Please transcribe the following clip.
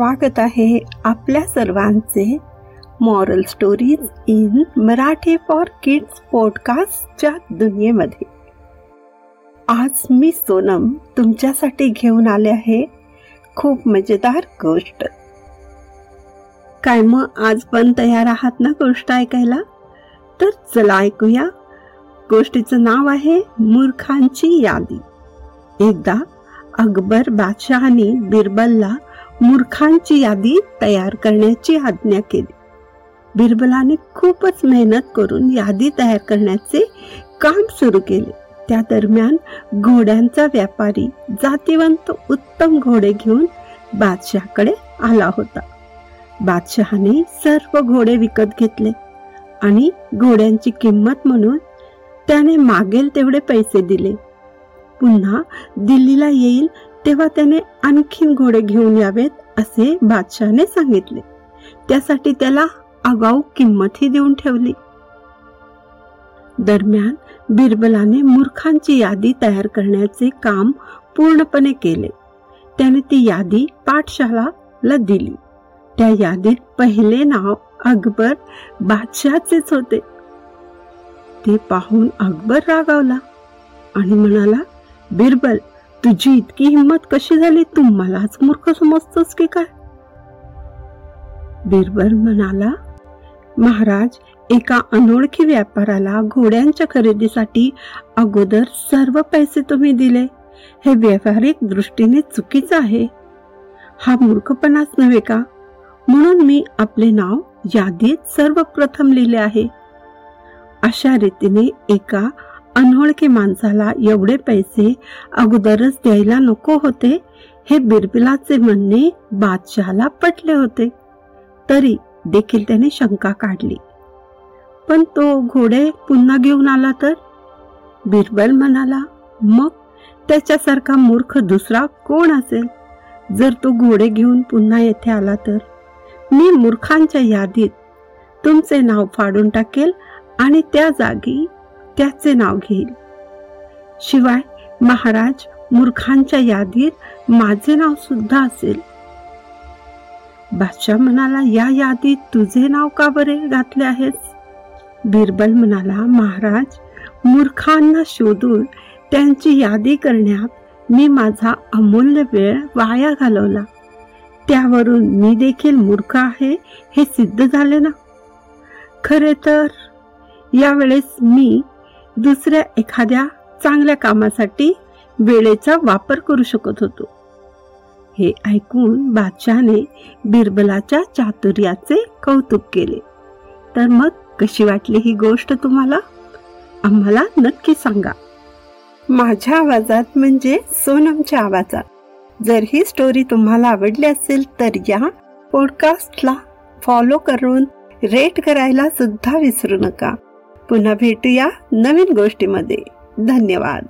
स्वागत आहे आपल्या सर्वांचे moral stories in Marathi for kids पॉडकास्टच्या दुनियेमध्ये. आज मी सोनम तुमच्यासाठी घेऊन आले आहे खूप मजेदार गोष्ट. काय मग आज पण तयार आहात ना गोष्ट ऐकायला? तर चला ऐकूया. गोष्टीचं नाव आहे मूर्खांची यादी. एकदा अकबर बादशहाने बिरबलला मूर्खांची यादी तयार करण्याची आज्ञा केली. बिरबलाने खूपच मेहनत करून यादी तयार करण्याचे काम सुरू केले. त्या दरम्यान घोड्यांचा व्यापारी जातीवंत उत्तम घोडे घेऊन बादशहाकडे आला होता. बादशहाने सर्व घोडे विकत घेतले आणि घोड्यांची किंमत म्हणून त्याने मागेल तेवढे पैसे दिले. पुन्हा दिल्लीला येईल तेव्हा त्याने आणखीन घोडे घेऊन यावेत असे बादशहाने सांगितले. त्यासाठी त्याला आगाऊ किंमतही देऊन ठेवली. दरम्यान बिरबलाने मूर्खांची यादी तयार करण्याचे काम पूर्णपणे केले. त्याने ती यादी पाठशालाला दिली. त्या यादीत पहिले नाव अकबर बादशहाचेच होते. ते पाहून अकबर रागावला आणि म्हणाला बिरबल तुझी इतकी हिंमत कशी झाली तू मलाच मूर्ख समजतोस की काय? बिरबल म्हणाला महाराज एका अनोळखी व्यापाराला घोड्यांच्या खरेदीसाठी अगोदर सर्व पैसे तुम्ही दिले. हे व्यावहारिक दृष्टीने चुकीचं आहे. हा मूर्खपणाच नव्हे का? म्हणून मी आपले नाव यादीत सर्वप्रथम लिहिले आहे. अशा रीतीने एका अनोळखी माणसाला एवढे पैसे अगोदरच द्यायला नको होते हे बिरबिलाचे म्हणणे बादशहाला पटले होते. तरी देखील त्याने शंका काढली. पण तो घोडे पुन्हा घेऊन आला तर? बिरबल म्हणाला मग त्याच्यासारखा मूर्ख दुसरा कोण असेल? जर तो घोडे घेऊन पुन्हा येथे आला तर? मी मूर्खांच्या यादीत तुमचे नाव फाडून टाकेल आणि त्या जागी त्याचे नाव घेईल. शिवाय महाराज मूर्खांच्या यादीत माझे नाव सुद्धा असेल. बादशाह म्हणाला या यादीत तुझे नाव का बरे घातले आहेस? बिरबल म्हणाला महाराज मूर्खांना शोधून त्यांची यादी करण्यात मी माझा अमूल्य वेळ वाया घालवला. त्यावरून मी देखील मूर्ख आहे हे सिद्ध झाले ना? खरे तर यावेळेस मी दुसऱ्या एखाद्या चांगल्या कामासाठी वेळेचा वापर करू शकत होतो. हे ऐकून बादशहाने बिरबलाच्या चातुर्याचे कौतुक केले. तर मग कशी वाटली ही गोष्ट तुम्हाला? आम्हाला नक्की सांगा. माझ्या आवाजात म्हणजे सोनमच्या आवाजात. जर ही स्टोरी तुम्हाला आवडली असेल तर या पॉडकास्टला फॉलो करून रेट करायला सुद्धा विसरू नका. पुन्हा भेटूया नवीन गोष्टीमध्ये. धन्यवाद.